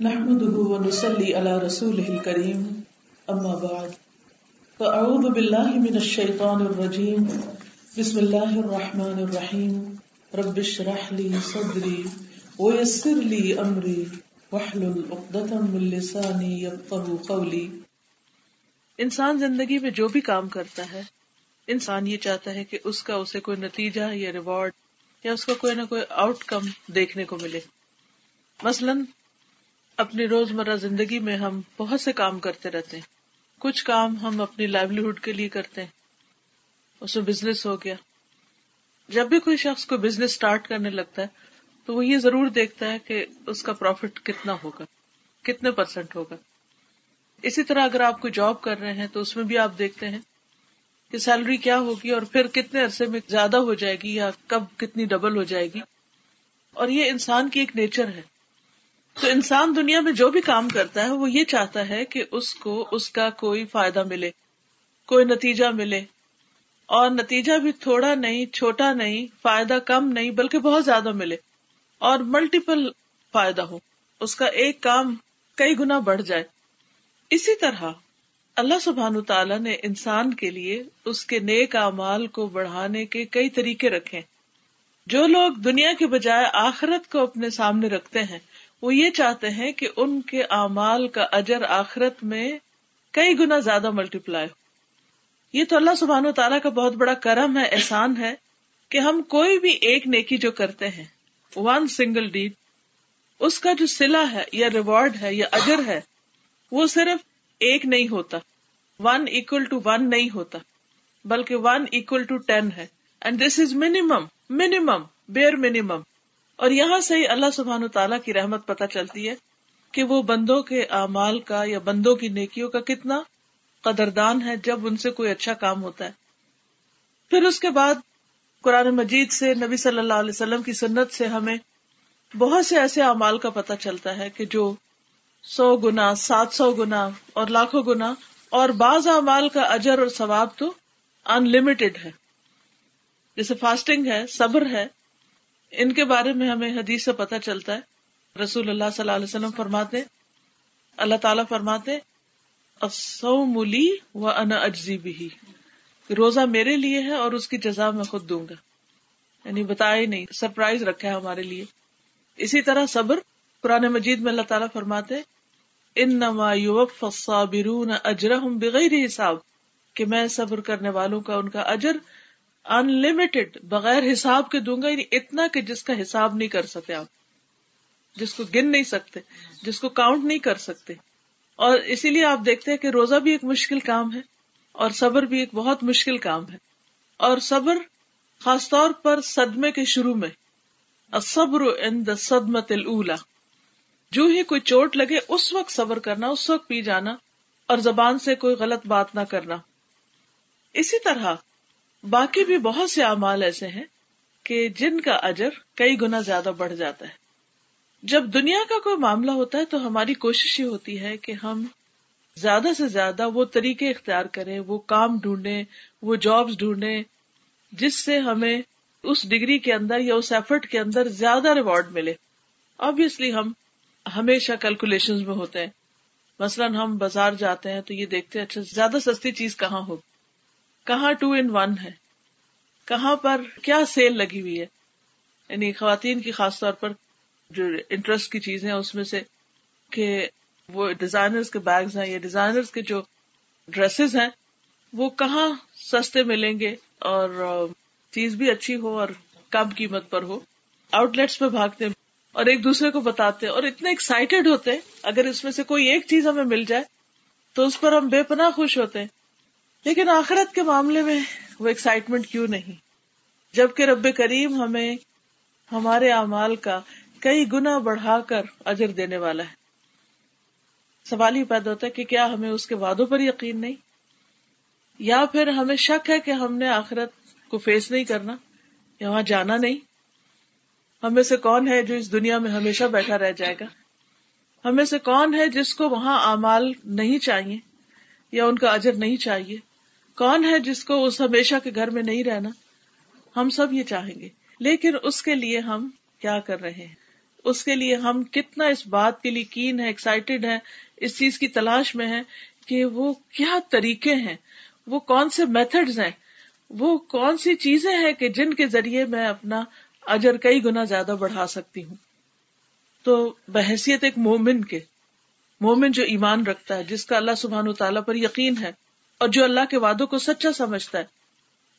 نحمده ونصلي على رسوله الكريم. أما بعد، فأعوذ بالله من الشيطان الرجيم. بسم الله الرحمن الرحيم. رب اشرح لي صدري ويسر لي أمري. واحلل عقدة من لساني يفقهوا قولي. انسان زندگی میں جو بھی کام کرتا ہے، انسان یہ چاہتا ہے کہ اس کا اسے کوئی نتیجہ یا ریوارڈ یا اس کا کوئی نہ کوئی آؤٹ کم دیکھنے کو ملے۔ مثلاً اپنی روزمرہ زندگی میں ہم بہت سے کام کرتے رہتے ہیں۔ کچھ کام ہم اپنی لائیولیہڈ کے لیے کرتے ہیں۔ اس میں بزنس ہو گیا۔ جب بھی کوئی شخص کو بزنس اسٹارٹ کرنے لگتا ہے، تو وہ یہ ضرور دیکھتا ہے کہ اس کا پروفٹ کتنا ہوگا، کتنے پرسینٹ ہوگا۔ اسی طرح اگر آپ کو جاب کر رہے ہیں، تو اس میں بھی آپ دیکھتے ہیں کہ سیلری کیا ہوگی اور پھر کتنے عرصے میں زیادہ ہو جائے گی یا کب کتنی ڈبل ہو جائے گی۔ اور یہ انسان کی ایک نیچر ہے۔ تو انسان دنیا میں جو بھی کام کرتا ہے، وہ یہ چاہتا ہے کہ اس کو اس کا کوئی فائدہ ملے، کوئی نتیجہ ملے۔ اور نتیجہ بھی تھوڑا نہیں، چھوٹا نہیں، فائدہ کم نہیں، بلکہ بہت زیادہ ملے۔ اور ملٹیپل فائدہ ہو۔ اس کا ایک کام کئی گنا بڑھ جائے۔ اسی طرح اللہ سبحان تعالیٰ نے انسان کے لیے اس کے نیک اعمال کو بڑھانے کے کئی طریقے رکھے۔ جو لوگ دنیا کے بجائے آخرت کو اپنے سامنے رکھتے ہیں وہ یہ چاہتے ہیں کہ ان کے اعمال کا اجر آخرت میں کئی گنا زیادہ ملٹی پلائی ہو۔ یہ تو اللہ سبحان و تعالیٰ کا بہت بڑا کرم ہے، احسان ہے کہ ہم کوئی بھی ایک نیکی جو کرتے ہیں ون سنگل ڈیڈ اس کا جو سلا ہے یا ریوارڈ ہے یا اجر ہے، وہ صرف ایک نہیں ہوتا۔ ون اکول ٹو ون نہیں ہوتا، بلکہ ون اکول ٹو ٹین ہے۔ And this is minimum minimum bare minimum اور یہاں سے ہی اللہ سبحان و تعالیٰ کی رحمت پتہ چلتی ہے کہ وہ بندوں کے اعمال کا یا بندوں کی نیکیوں کا کتنا قدردان ہے جب ان سے کوئی اچھا کام ہوتا ہے۔ پھر اس کے بعد قرآن مجید سے نبی صلی اللہ علیہ وسلم کی سنت سے ہمیں بہت سے ایسے اعمال کا پتہ چلتا ہے کہ جو سو گنا، سات سو گنا اور لاکھوں گنا اور بعض اعمال کا اجر اور ثواب تو ان لمیٹڈ ہے۔ جیسے فاسٹنگ ہے، صبر ہے ان کے بارے میں ہمیں حدیث سے پتہ چلتا ہے۔ رسول اللہ صلی اللہ علیہ وسلم فرماتے اللہ تعالیٰ فرماتے ملی و ان اجزی بھی روزہ میرے لیے ہے اور اس کی جزا میں خود دوں گا۔ یعنی بتایا ہی نہیں، سرپرائز رکھا ہے ہمارے لیے۔ اسی طرح صبر، قرآن مجید میں اللہ تعالیٰ فرماتے ان نما الصابرون اجرهم بغیر حساب کہ میں صبر کرنے والوں کا ان کا اجر ان لمیٹڈ بغیر حساب کے دوں گا یعنی اتنا کہ جس کا حساب نہیں کر سکتے آپ۔ جس کو گن نہیں سکتے، جس کو کاؤنٹ نہیں کر سکتے۔ اور اسی لیے آپ دیکھتے ہیں کہ روزہ بھی ایک مشکل کام ہے، اور صبر بھی ایک بہت مشکل کام ہے۔ اور صبر خاص طور پر صدمے کے شروع میں۔ صبر ان دا صدمت الا جو ہی کوئی چوٹ لگے، اس وقت صبر کرنا، اس وقت پی جانا، اور زبان سے کوئی غلط بات نہ کرنا۔ اسی طرح باقی بھی بہت سے اعمال ایسے ہیں کہ جن کا اجر کئی گنا زیادہ بڑھ جاتا ہے۔ جب دنیا کا کوئی معاملہ ہوتا ہے تو ہماری کوشش یہ ہوتی ہے کہ ہم زیادہ سے زیادہ وہ طریقے اختیار کریں، وہ کام ڈھونڈیں، وہ جابس ڈھونڈیں، جس سے ہمیں اس ڈگری کے اندر یا اس ایفرٹ کے اندر زیادہ ریوارڈ ملے۔ آبیسلی ہم ہمیشہ کیلکولیشن میں ہوتے ہیں۔ مثلاً ہم بازار جاتے ہیں تو یہ دیکھتے ہیں اچھا زیادہ سستی چیز کہاں ہو کہاں ٹو ان ون ہے؟ کہاں پر کیا سیل لگی ہوئی ہے؟ یعنی خواتین کی خاص طور پر جو انٹرسٹ کی چیزیں اس میں سے کہ وہ ڈیزائنر کے بیگز ہیں یا ڈیزائنر کے جو ڈریسز ہیں، وہ کہاں سستے ملیں گے اور چیز بھی اچھی ہو اور کم قیمت پر ہو۔ آؤٹ لیٹس پہ بھاگتے اور ایک دوسرے کو بتاتے اور اتنے ایکسائٹیڈ ہوتے ہیں، اگر اس میں سے کوئی ایک چیز ہمیں مل جائے تو اس پر ہم بے پناہ خوش ہوتے ہیں۔ لیکن آخرت کے معاملے میں وہ ایکسائٹمنٹ کیوں نہیں؟ جبکہ رب کریم ہمیں ہمارے اعمال کا کئی گنا بڑھا کر اجر دینے والا ہے۔ سوال ہی پیدا ہوتا ہے کہ کیا ہمیں اس کے وعدوں پر یقین نہیں؟ یا پھر ہمیں شک ہے کہ ہم نے آخرت کو فیس نہیں کرنا یا وہاں جانا نہیں؟ ہمیں سے کون ہے جو اس دنیا میں ہمیشہ بیٹھا رہ جائے گا؟ ہمیں سے کون ہے جس کو وہاں امال نہیں چاہیے یا ان کا اجر نہیں چاہیے؟ کون ہے جس کو اس ہمیشہ کے گھر میں نہیں رہنا؟ ہم سب یہ چاہیں گے۔ لیکن اس کے لیے ہم کیا کر رہے ہیں؟ اس کے لیے ہم کتنا اس بات کے لیے کین ہے ایکسائٹیڈ ہے اس چیز کی تلاش میں ہے کہ وہ کیا طریقے ہیں؟ وہ کون سے میتھڈز ہیں؟ وہ کون سی چیزیں ہیں کہ جن کے ذریعے میں اپنا اجر کئی گنا زیادہ بڑھا سکتی ہوں؟ تو بحثیت ایک مومن کے، مومن جو ایمان رکھتا ہے، جس کا اللہ سبحان و تعالیٰ پر یقین ہے اور جو اللہ کے وعدوں کو سچا سمجھتا ہے۔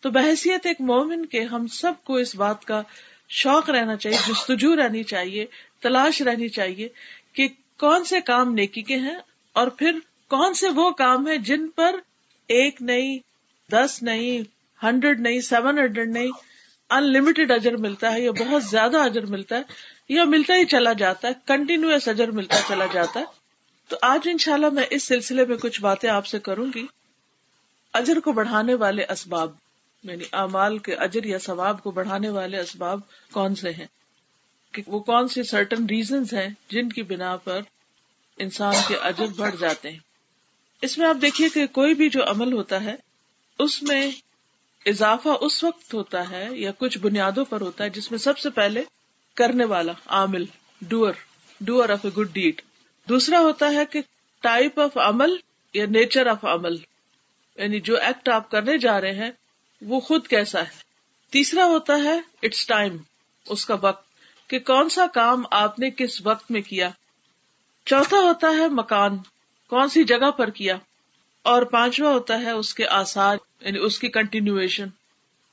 تو بحثیت ایک مومن کے ہم سب کو اس بات کا شوق رہنا چاہیے، جستجو رہنی چاہیے، تلاش رہنی چاہیے کہ کون سے کام نیکی کے ہیں اور پھر کون سے وہ کام ہیں جن پر ایک نہیں، دس نہیں، ہنڈریڈ نہیں، سیون ہنڈریڈ نہیں ان لمیٹڈ اجر ملتا ہے یا بہت زیادہ اجر ملتا ہے یا ملتا ہی چلا جاتا ہے کنٹینیوس اجر ملتا چلا جاتا ہے۔ تو آج انشاءاللہ میں اس سلسلے میں کچھ باتیں آپ سے کروں گی۔ اجر کو بڑھانے والے اسباب یعنی اعمال کے اجر یا ثواب کو بڑھانے والے اسباب کون سے ہیں؟ کہ وہ کون سی سرٹن ریزنز ہیں جن کی بنا پر انسان کے اجر بڑھ جاتے ہیں؟ اس میں آپ دیکھیے کہ کوئی بھی جو عمل ہوتا ہے، اس میں اضافہ اس وقت ہوتا ہے یا کچھ بنیادوں پر ہوتا ہے جس میں سب سے پہلے کرنے والا، عامل doer doer of a good deed دوسرا ہوتا ہے کہ ٹائپ آف عمل یا نیچر آف عمل. یعنی جو ایکٹ آپ کرنے جا رہے ہیں، وہ خود کیسا ہے؟ تیسرا ہوتا ہے اٹس ٹائم اس کا وقت، کہ کون سا کام آپ نے کس وقت میں کیا؟ چوتھا ہوتا ہے مکان، کون سی جگہ پر کیا؟ اور پانچواں ہوتا ہے اس کے آسار یعنی اس کی کنٹینیویشن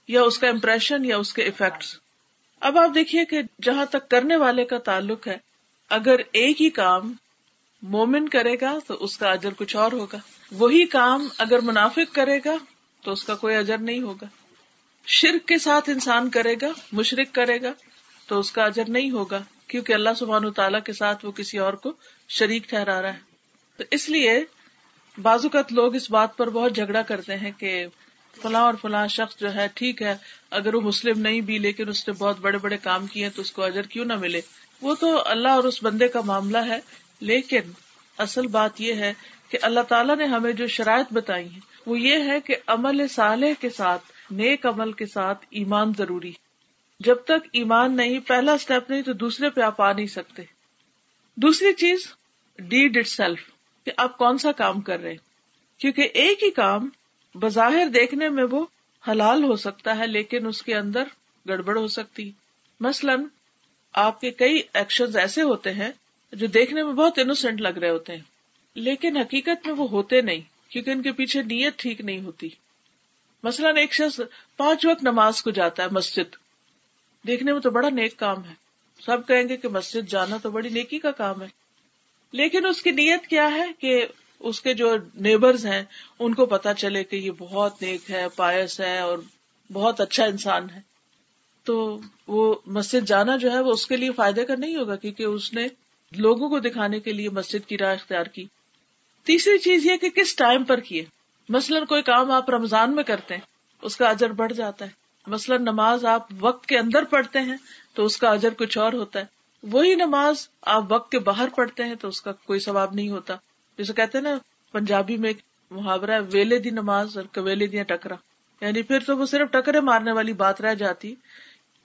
یا اس کا امپریشن یا اس کے افیکٹس اب آپ دیکھیے کہ جہاں تک کرنے والے کا تعلق ہے، اگر ایک ہی کام مومن کرے گا تو اس کا اجر کچھ اور ہوگا۔ وہی کام اگر منافق کرے گا تو اس کا کوئی اجر نہیں ہوگا۔ شرک کے ساتھ انسان کرے گا مشرق کرے گا، تو اس کا اجر نہیں ہوگا، کیونکہ اللہ سبحان تعالیٰ کے ساتھ وہ کسی اور کو شریک ٹھہرا رہا ہے۔ تو اس لیے بعض اوقات لوگ اس بات پر بہت جھگڑا کرتے ہیں کہ فلاں اور فلاں شخص جو ہے، ٹھیک ہے، اگر وہ مسلم نہیں بھی، لیکن اس نے بہت بڑے بڑے کام کیے تو اس کو اجر کیوں نہ ملے؟ وہ تو اللہ اور اس بندے کا معاملہ ہے، لیکن اصل بات یہ ہے کہ اللہ تعالیٰ نے ہمیں جو شرائط بتائی ہیں، وہ یہ ہے کہ عمل صالح کے ساتھ، نیک عمل کے ساتھ ایمان ضروری جب تک ایمان نہیں، پہلا اسٹیپ نہیں، تو دوسرے پہ آپ آ نہیں سکتے۔ دوسری چیز ڈیڈ اٹ سیلف کہ آپ کون سا کام کر رہے کیونکہ ایک ہی کام بظاہر دیکھنے میں وہ حلال ہو سکتا ہے، لیکن اس کے اندر گڑبڑ ہو سکتی مثلاً، آپ کے کئی ایکشن ایسے ہوتے ہیں جو دیکھنے میں بہت انوسینٹ لگ رہے ہوتے ہیں۔ لیکن حقیقت میں وہ ہوتے نہیں، کیونکہ ان کے پیچھے نیت ٹھیک نہیں ہوتی۔ مثلاً ایک شخص پانچ وقت نماز کو جاتا ہے مسجد۔ دیکھنے میں تو بڑا نیک کام ہے۔ سب کہیں گے کہ مسجد جانا تو بڑی نیکی کا کام ہے۔ لیکن اس کی نیت کیا ہے کہ اس کے جو نیبرز ہیں، ان کو پتا چلے کہ یہ بہت نیک ہے پائس ہے اور بہت اچھا انسان ہے۔ تو وہ مسجد جانا جو ہے، وہ اس کے لیے فائدے کا نہیں ہوگا، کیونکہ اس نے لوگوں کو دکھانے کے لیے مسجد کی راہ اختیار کی۔ تیسری چیز یہ کہ کس ٹائم پر کیے؟ مثلاً کوئی کام آپ رمضان میں کرتے ہیں، اس کا اجر بڑھ جاتا ہے۔ مثلاً نماز آپ وقت کے اندر پڑھتے ہیں تو اس کا اجر کچھ اور ہوتا ہے۔ وہی نماز آپ وقت کے باہر پڑھتے ہیں تو اس کا کوئی ثواب نہیں ہوتا۔ جیسے کہتے ہیں نا، پنجابی میں محاورہ ویلے دی نماز اور کویلے دیا ٹکرا۔ یعنی پھر تو وہ صرف ٹکرے مارنے والی بات رہ جاتی،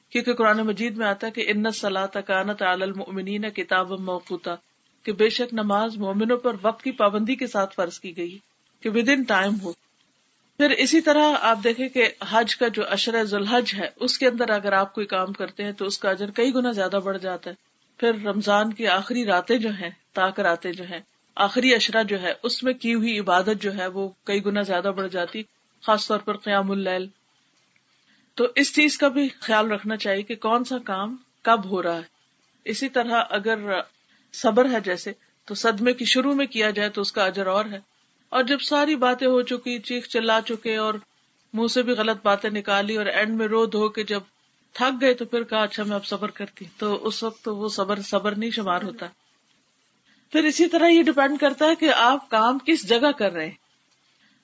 کیونکہ قرآن مجید میں آتا ہے کہ ان سلا تکانت عالمین کتاب موقوتا۔ کہ بے شک نماز مومنوں پر وقت کی پابندی کے ساتھ فرض کی گئی، کہ ود ان ٹائم ہو۔ پھر اسی طرح آپ دیکھیں کہ حج کا جو اشر ذوالحج ہے، اس کے اندر اگر آپ کوئی کام کرتے ہیں تو اس کا اجر کئی گنا زیادہ بڑھ جاتا ہے۔ پھر رمضان کی آخری راتیں جو ہیں، تاک راتیں جو ہیں، آخری اشرا جو ہے، اس میں کی ہوئی عبادت جو ہے، وہ کئی گنا زیادہ بڑھ جاتی، خاص طور پر قیام اللیل۔ تو اس چیز کا بھی خیال رکھنا چاہیے کہ کون سا کام کب ہو رہا ہے۔ اسی طرح اگر صبر ہے جیسے، تو صدمے کی شروع میں کیا جائے تو اس کا اجر اور ہے۔ اور جب ساری باتیں ہو چکی، چیخ چلا چکے اور منہ سے بھی غلط باتیں نکالی اور اینڈ میں رو دھو کے جب تھک گئے تو پھر کہا اچھا میں اب صبر کرتی۔ تو اس وقت تو وہ صبر صبر نہیں شمار ہوتا۔ پھر اسی طرح یہ ڈپینڈ کرتا ہے کہ آپ کام کس جگہ کر رہے ہیں۔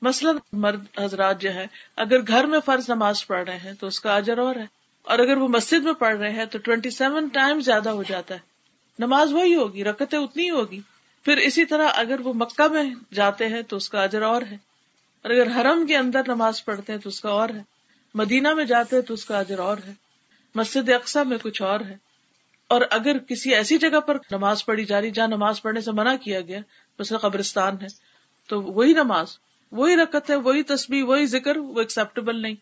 مثلاً مرد حضرات جو ہے اگر گھر میں فرض نماز پڑھ رہے ہیں تو اس کا اجر اور ہے۔ اور اگر وہ مسجد میں پڑھ رہے ہیں تو ٹوینٹی سیون ٹائم زیادہ ہو جاتا ہے۔ نماز وہی ہوگی، رکتیں اتنی ہی ہوگی۔ پھر اسی طرح اگر وہ مکہ میں جاتے ہیں تو اس کا اجر اور ہے۔ اور اگر حرم کے اندر نماز پڑھتے ہیں تو اس کا اور ہے۔ مدینہ میں جاتے ہیں تو اس کا اجر اور ہے۔ مسجد اقسا میں کچھ اور ہے۔ اور اگر کسی ایسی جگہ پر نماز پڑھی جا رہی، جہاں نماز پڑھنے سے منع کیا گیا، مثلا قبرستان ہے، تو وہی نماز، وہی رکت ہے، وہی تصویر وہی ذکر، وہ ایکسپٹیبل نہیں۔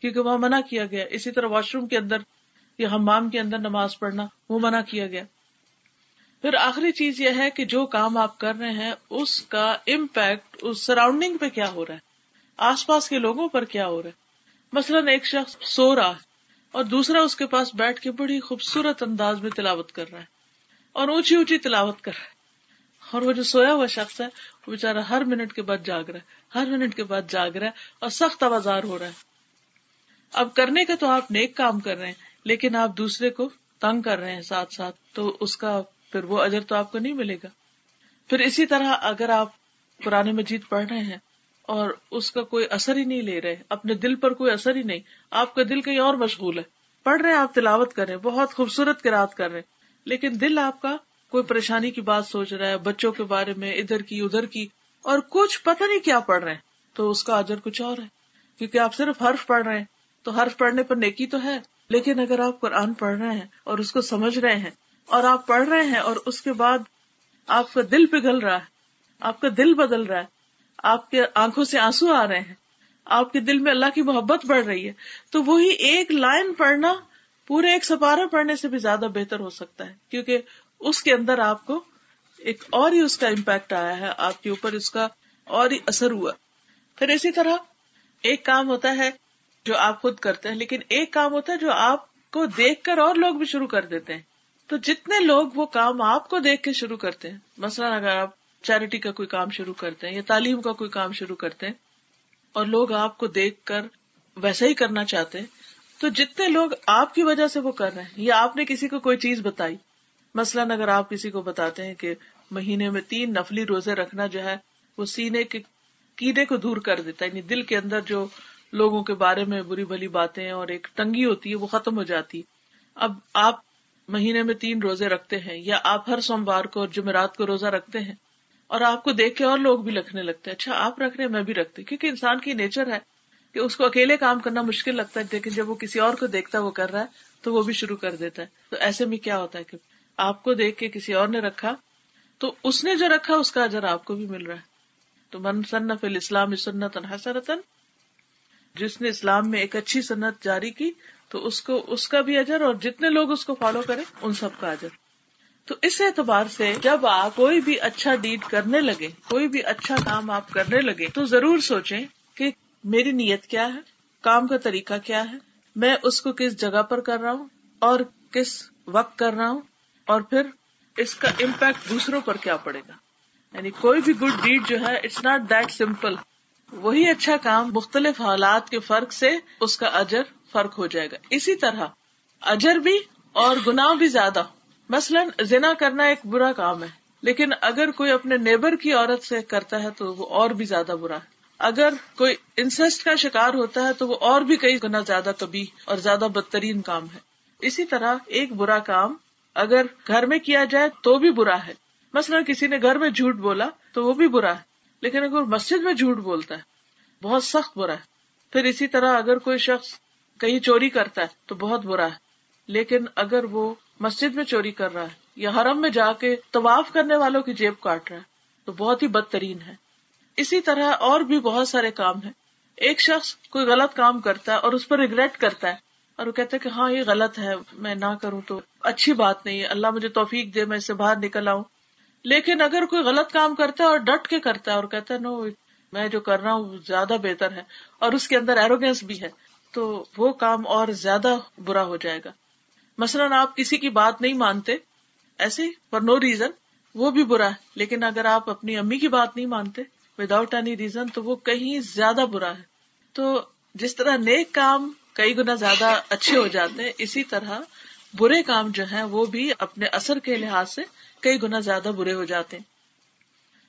کیونکہ وہاں منع کیا گیا۔ اسی طرح واش روم کے اندر یا ہمام کے اندر نماز پڑھنا، وہ منع کیا گیا۔ پھر آخری چیز یہ ہے کہ جو کام آپ کر رہے ہیں، اس کا امپیکٹ اس سراؤنڈنگ پہ کیا ہو رہا ہے؟ آس پاس کے لوگوں پر کیا ہو رہا ہے؟ مثلاً ایک شخص سو رہا ہے اور دوسرا اس کے پاس بیٹھ کے بڑی خوبصورت انداز میں تلاوت کر رہا ہے اور اونچی اونچی تلاوت کر رہا ہے۔ اور وہ جو سویا ہوا شخص ہے، وہ بےچارا ہر منٹ کے بعد جاگ رہا ہے، ہر منٹ کے بعد جاگ رہا ہے اور سخت آوازار ہو رہا ہے۔ اب کرنے کا تو آپ نیک کام کر رہے ہیں، لیکن آپ دوسرے کو تنگ کر رہے ہیں ساتھ ساتھ، تو اس کا پھر وہ اجر تو آپ کو نہیں ملے گا۔ پھر اسی طرح اگر آپ قرآن مجید پڑھ رہے ہیں اور اس کا کوئی اثر ہی نہیں لے رہے، اپنے دل پر کوئی اثر ہی نہیں، آپ کا دل کہیں اور مشغول ہے۔ پڑھ رہے ہیں، آپ تلاوت کر رہے ہیں، بہت خوبصورت کراط کر رہے ہیں، لیکن دل آپ کا کوئی پریشانی کی بات سوچ رہا ہے، بچوں کے بارے میں، ادھر کی ادھر کی، اور کچھ پتہ نہیں کیا پڑھ رہے ہیں۔ تو اس کا اجر کچھ اور ہے، کیونکہ آپ صرف حرف پڑھ رہے ہیں۔ تو حرف پڑھنے پر نیکی تو ہے، لیکن اگر آپ قرآن پڑھ رہے ہیں اور اس کو سمجھ رہے ہیں اور آپ پڑھ رہے ہیں اور اس کے بعد آپ کا دل پگھل رہا ہے، آپ کا دل بدل رہا ہے، آپ کے آنکھوں سے آنسو آ رہے ہیں، آپ کے دل میں اللہ کی محبت بڑھ رہی ہے۔ تو وہی ایک لائن پڑھنا، پورے ایک سپارہ پڑھنے سے بھی زیادہ بہتر ہو سکتا ہے، کیونکہ اس کے اندر آپ کو ایک اور ہی اس کا امپیکٹ آیا ہے، آپ کے اوپر اس کا اور ہی اثر ہوا۔ پھر اسی طرح ایک کام ہوتا ہے جو آپ خود کرتے ہیں، لیکن ایک کام ہوتا ہے جو آپ کو دیکھ کر اور لوگ بھی شروع کر دیتے ہیں۔ تو جتنے لوگ وہ کام آپ کو دیکھ کے شروع کرتے ہیں، مثلاً اگر آپ چیریٹی کا کوئی کام شروع کرتے ہیں یا تعلیم کا کوئی کام شروع کرتے ہیں اور لوگ آپ کو دیکھ کر ویسا ہی کرنا چاہتے ہیں، تو جتنے لوگ آپ کی وجہ سے وہ کر رہے ہیں، یا آپ نے کسی کو کوئی چیز بتائی، مثلاً اگر آپ کسی کو بتاتے ہیں کہ مہینے میں تین نفلی روزے رکھنا جو ہے، وہ سینے کے کیڑے کو دور کر دیتا ہے یعنی دل کے اندر جو لوگوں کے بارے میں بری بلی باتیں اور ایک تنگی ہوتی ہے، وہ ختم ہو جاتی اب آپ مہینے میں تین روزے رکھتے ہیں یا آپ ہر سوموار کو اور جمعرات کو روزہ رکھتے ہیں اور آپ کو دیکھ کے اور لوگ بھی رکھنے لگتے ہیں اچھا آپ رکھ رہے میں بھی رکھتی کیونکہ انسان کی نیچر ہے کہ اس کو اکیلے کام کرنا مشکل لگتا ہے، لیکن جب وہ کسی اور کو دیکھتا ہے وہ کر رہا ہے، تو وہ بھی شروع کر دیتا ہے۔ تو ایسے میں کیا ہوتا ہے کہ آپ کو دیکھ کے کسی اور نے رکھا، تو اس نے جو رکھا، اس کا اجر آپ کو بھی مل رہا ہے۔ تو من صنف الاسلام سنت حسرتن جس نے اسلام میں ایک اچھی صنعت جاری کی تو اس کو، اس کا بھی اجر اور جتنے لوگ اس کو فالو کریں ان سب کا اجر۔ تو اس اعتبار سے جب آپ کوئی بھی اچھا ڈیڈ کرنے لگے، کوئی بھی اچھا کام آپ کرنے لگے، تو ضرور سوچیں کہ میری نیت کیا ہے؟ کام کا طریقہ کیا ہے؟ میں اس کو کس جگہ پر کر رہا ہوں؟ اور کس وقت کر رہا ہوں؟ اور پھر اس کا امپیکٹ دوسروں پر کیا پڑے گا؟ یعنی کوئی بھی گڈ ڈیڈ جو ہے اٹس ناٹ دیٹ سمپل وہی اچھا کام مختلف حالات کے فرق سے اس کا اجر فرق ہو جائے گا۔ اسی طرح اجر بھی اور گناہ بھی زیادہ۔ مثلاً زنا کرنا ایک برا کام ہے، لیکن اگر کوئی اپنے نیبر کی عورت سے کرتا ہے تو وہ اور بھی زیادہ برا ہے۔ اگر کوئی انسسٹ کا شکار ہوتا ہے تو وہ اور بھی کئی گنا زیادہ کبھی اور زیادہ بدترین کام ہے۔ اسی طرح ایک برا کام اگر گھر میں کیا جائے تو بھی برا ہے۔ مثلاً کسی نے گھر میں جھوٹ بولا تو وہ بھی برا ہے، لیکن اگر مسجد میں جھوٹ بولتا ہے، بہت سخت برا ہے۔ پھر اسی طرح اگر کوئی شخص کہیں چوری کرتا ہے تو بہت برا ہے۔ لیکن اگر وہ مسجد میں چوری کر رہا ہے یا حرم میں جا کے طواف کرنے والوں کی جیب کاٹ رہا ہے تو بہت ہی بدترین ہے۔ اسی طرح اور بھی بہت سارے کام ہیں۔ ایک شخص کوئی غلط کام کرتا ہے اور اس پر ریگریٹ کرتا ہے اور وہ کہتا ہے کہ ہاں یہ غلط ہے، میں نہ کروں تو اچھی بات نہیں ہے۔ اللہ مجھے توفیق دے، میں اس سے باہر نکل آؤں۔ لیکن اگر کوئی غلط کام کرتا ہے اور ڈٹ کے کرتا ہے اور کہتا ہے نو میں جو کر رہا ہوں زیادہ بہتر ہے اور اس کے اندر ایروگینس بھی ہے۔ تو وہ کام اور زیادہ برا ہو جائے گا۔ مثلاً آپ کسی کی بات نہیں مانتے، ایسے فار نو ریزن وہ بھی برا ہے۔ لیکن اگر آپ اپنی امی کی بات نہیں مانتے وداؤٹ اینی ریزن تو وہ کہیں زیادہ برا ہے۔ تو جس طرح نیک کام کئی گنا زیادہ اچھے ہو جاتے ہیں، اسی طرح برے کام جو ہیں، وہ بھی اپنے اثر کے لحاظ سے کئی گنا زیادہ برے ہو جاتے ہیں۔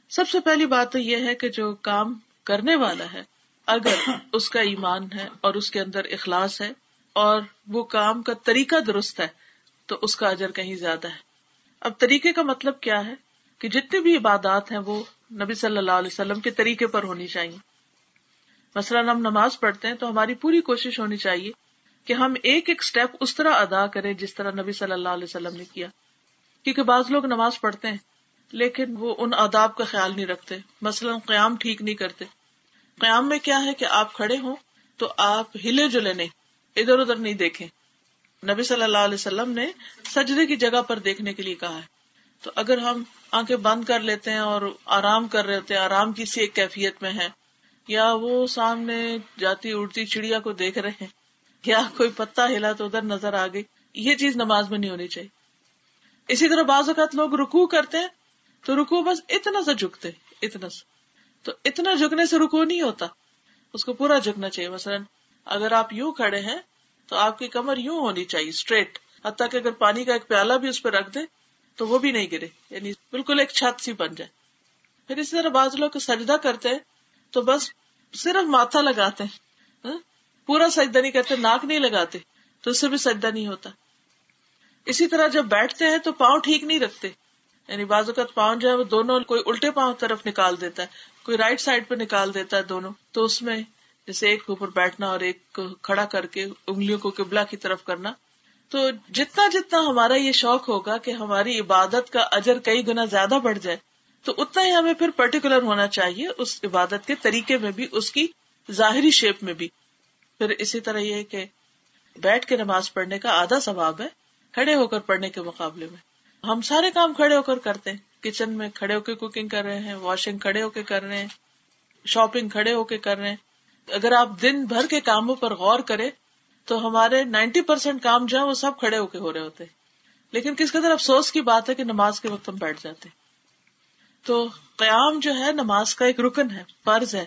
سب سے پہلی بات تو یہ ہے کہ جو کام کرنے والا ہے اگر اس کا ایمان ہے اور اس کے اندر اخلاص ہے اور وہ کام کا طریقہ درست ہے، تو اس کا اجر کہیں زیادہ ہے۔ اب طریقے کا مطلب کیا ہے؟ کہ جتنی بھی عبادات ہیں، وہ نبی صلی اللہ علیہ وسلم کے طریقے پر ہونی چاہیے۔ مثلاً ہم نماز پڑھتے ہیں تو ہماری پوری کوشش ہونی چاہیے کہ ہم ایک ایک اسٹیپ اس طرح ادا کریں جس طرح نبی صلی اللہ علیہ وسلم نے کیا۔ کیونکہ بعض لوگ نماز پڑھتے ہیں، لیکن وہ ان آداب کا خیال نہیں رکھتے۔ مثلاً قیام ٹھیک نہیں کرتے۔ قیام میں کیا ہے کہ آپ کھڑے ہوں تو آپ ہلے جلے نہیں، ادھر ادھر نہیں دیکھیں۔ نبی صلی اللہ علیہ وسلم نے سجدے کی جگہ پر دیکھنے کے لیے کہا ہے۔ تو اگر ہم آنکھیں بند کر لیتے ہیں اور آرام کر رہے ہوتے ہیں، آرام کی سی ایک کیفیت میں ہے یا وہ سامنے جاتی اڑتی چڑیا کو دیکھ رہے ہیں، یا کوئی پتا ہلا تو ادھر نظر آ گئی، یہ چیز نماز میں نہیں ہونی چاہیے۔ اسی طرح بعض اوقات لوگ رکو کرتے ہیں تو رکو بس اتنا سا جھکتے، اتنا سا۔ تو اتنا جھکنے سے رکو نہیں ہوتا۔ اس کو پورا جھکنا چاہیے۔ مثلاً اگر آپ یوں کھڑے ہیں تو آپ کی کمر یوں ہونی چاہیے اسٹریٹ حتیٰ کہ اگر پانی کا ایک پیالہ بھی اس پہ رکھ دے تو وہ بھی نہیں گرے۔ یعنی بالکل ایک چھت سی بن جائے۔ پھر اسی طرح بعض لوگ سجدہ کرتے ہیں تو بس صرف ماتھا لگاتے ہیں۔ ہاں؟ پورا سجدہ نہیں کرتے، ناک نہیں لگاتے، تو اس سے بھی سجدہ نہیں ہوتا۔ اسی طرح جب بیٹھتے ہیں تو پاؤں ٹھیک نہیں رکھتے۔ یعنی بعض اوقات پاؤں جو ہے وہ دونوں کوئی الٹے پاؤں طرف نکال دیتا ہے۔ کوئی رائٹ سائڈ پہ نکال دیتا ہے دونوں، تو اس میں جیسے ایک اوپر بیٹھنا اور ایک کھڑا کر کے انگلیوں کو قبلہ کی طرف کرنا۔ تو جتنا جتنا ہمارا یہ شوق ہوگا کہ ہماری عبادت کا اجر کئی گنا زیادہ بڑھ جائے، تو اتنا ہی ہمیں پھر پرٹیکولر ہونا چاہیے اس عبادت کے طریقے میں بھی، اس کی ظاہری شیپ میں بھی۔ پھر اسی طرح یہ کہ بیٹھ کے نماز پڑھنے کا آدھا ثواب ہے، کھڑے ہو کر پڑھنے کے مقابلے میں۔ ہم سارے کام کھڑے ہو کر کرتے ہیں۔ کچن میں کھڑے ہو کے کوکنگ کر رہے ہیں واشنگ کھڑے ہو کے کر رہے ہیں شاپنگ کھڑے ہو کے کر رہے ہیں۔ اگر آپ دن بھر کے کاموں پر غور کریں تو ہمارے نائنٹی پرسینٹ کام جو ہے وہ سب کھڑے ہو کے ہو رہے ہوتے لیکن کس قدر افسوس کی بات ہے کہ نماز کے وقت ہم بیٹھ جاتے تو قیام جو ہے، نماز کا ایک رکن ہے، فرض ہے۔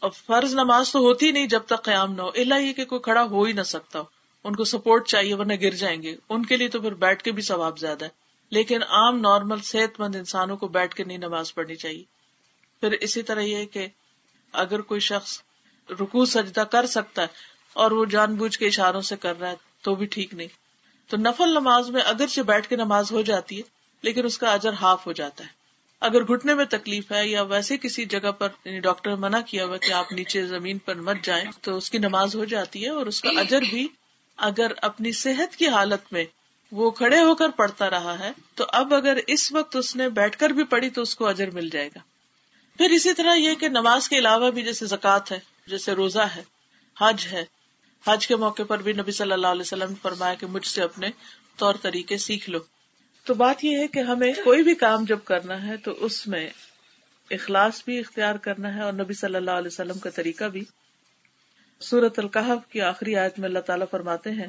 اور فرض نماز تو ہوتی نہیں جب تک قیام نہ ہو۔ اللہ یہ کہ کوئی کھڑا ہو ہی نہ سکتا ان کو سپورٹ چاہیے ورنہ گر جائیں گے۔ ان کے لیے تو پھر بیٹھ کے بھی ثواب زیادہ ہے۔ لیکن عام نارمل صحت مند انسانوں کو بیٹھ کے نہیں نماز پڑھنی چاہیے۔ پھر اسی طرح یہ کہ اگر کوئی شخص رکو سجدہ کر سکتا ہے اور وہ جان بوجھ کے اشاروں سے کر رہا ہے تو بھی ٹھیک نہیں۔ تو نفل نماز میں اگرچہ بیٹھ کے نماز ہو جاتی ہے، لیکن اس کا اجر ہاف ہو جاتا ہے۔ اگر گھٹنے میں تکلیف ہے یا ویسے کسی جگہ پر یعنی ڈاکٹر منع کیا ہوا کہ آپ نیچے زمین پر مت جائیں، تو اس کی نماز ہو جاتی ہے اور اس کا اجر بھی اگر اپنی صحت کی حالت میں وہ کھڑے ہو کر پڑھتا رہا ہے، تو اب اگر اس وقت اس نے بیٹھ کر بھی پڑھی تو اس کو اجر مل جائے گا۔ پھر اسی طرح یہ کہ نماز کے علاوہ بھی جیسے زکوٰۃ ہے، جیسے روزہ ہے، حج ہے۔ حج کے موقع پر بھی نبی صلی اللہ علیہ وسلم نے فرمایا کہ مجھ سے اپنے طور طریقے سیکھ لو۔ تو بات یہ ہے کہ ہمیں کوئی بھی کام جب کرنا ہے تو اس میں اخلاص بھی اختیار کرنا ہے اور نبی صلی اللہ علیہ وسلم کا طریقہ بھی۔ سورت القحف کی آخری آیت میں اللہ تعالیٰ فرماتے ہیں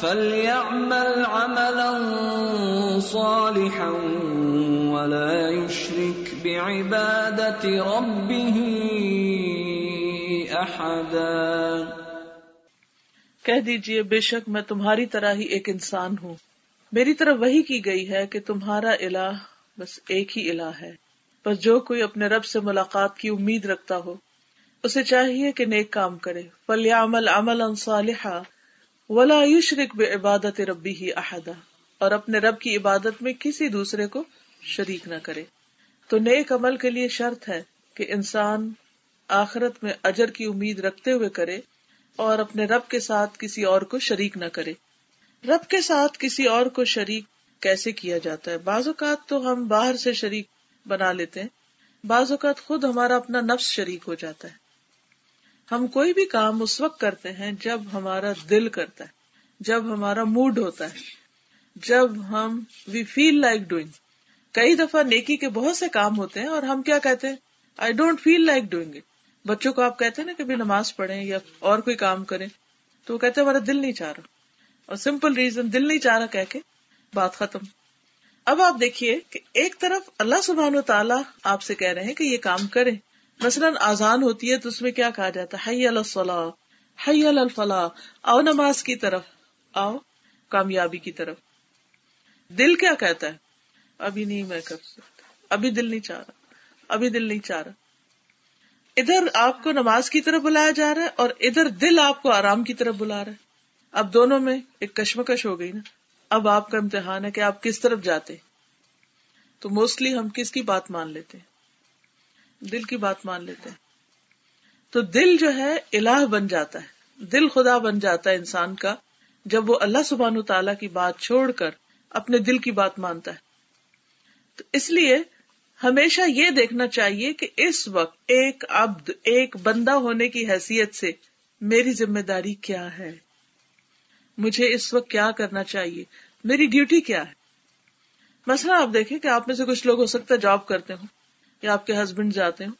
فليعمل عملا صالحا ولا يشرك بعبادة ربه أحدا کہہ دیجیے، بے شک میں تمہاری طرح ہی ایک انسان ہوں۔ میری طرف وہی کی گئی ہے کہ تمہارا الہ بس ایک ہی الہ ہے۔ بس جو کوئی اپنے رب سے ملاقات کی امید رکھتا ہو، اسے چاہیے کہ نیک کام کرے۔ فلیعمل عملا صالحا ولا یشرک بے عبادت ربی ہی احدا، اور اپنے رب کی عبادت میں کسی دوسرے کو شریک نہ کرے۔ تو نیک عمل کے لیے شرط ہے کہ انسان آخرت میں اجر کی امید رکھتے ہوئے کرے اور اپنے رب کے ساتھ کسی اور کو شریک نہ کرے۔ رب کے ساتھ کسی اور کو شریک کیسے کیا جاتا ہے؟ بعض اوقات تو ہم باہر سے شریک بنا لیتے ہیں، بعض اوقات خود ہمارا اپنا نفس شریک ہو جاتا ہے۔ ہم کوئی بھی کام اس وقت کرتے ہیں جب ہمارا دل کرتا ہے، جب ہمارا موڈ ہوتا ہے، جب ہم وی فیل لائک ڈوئنگ کئی دفعہ نیکی کے بہت سے کام ہوتے ہیں اور ہم کیا کہتے ہیں؟ I don't feel like doing it بچوں کو آپ کہتے ہیں نا کہ نماز پڑھیں یا اور کوئی کام کریں، تو وہ کہتے ہمارا دل نہیں چاہ رہا۔ اور سمپل ریزن دل نہیں چاہ رہا کہہ کے بات ختم۔ اب آپ دیکھیے کہ ایک طرف اللہ سبحان و تعالیٰ آپ سے کہہ رہے ہیں کہ یہ کام کریں۔ مثلاً آزان ہوتی ہے تو اس میں کیا کہا جاتا ہے؟ حی الفلاح حی الفلاح، آؤ نماز کی طرف، آؤ کامیابی کی طرف۔ دل کیا کہتا ہے؟ ابھی نہیں میں کر سکتا، ابھی دل نہیں چاہ رہا، ابھی دل نہیں چاہ رہا۔ ادھر آپ کو نماز کی طرف بلایا جا رہا ہے اور ادھر دل آپ کو آرام کی طرف بلا رہا ہے۔ اب دونوں میں ایک کشمکش ہو گئی نا۔ اب آپ کا امتحان ہے کہ آپ کس طرف جاتے تو موسٹلی ہم کس کی بات مان لیتے ہیں؟ دل کی بات مان لیتے ہیں۔ تو دل جو ہے الہ بن جاتا ہے۔ دل خدا بن جاتا ہے انسان کا جب وہ اللہ سبحان تعالی کی بات چھوڑ کر اپنے دل کی بات مانتا ہے۔ تو اس لیے ہمیشہ یہ دیکھنا چاہیے کہ اس وقت ایک عبد، ایک بندہ ہونے کی حیثیت سے میری ذمہ داری کیا ہے؟ مجھے اس وقت کیا کرنا چاہیے؟ میری ڈیوٹی کیا ہے؟ مثلا آپ دیکھیں کہ آپ میں سے کچھ لوگ ہو سکتا ہے جاب کرتے ہوں۔ یا آپ کے ہسبینڈ جاتے ہوں،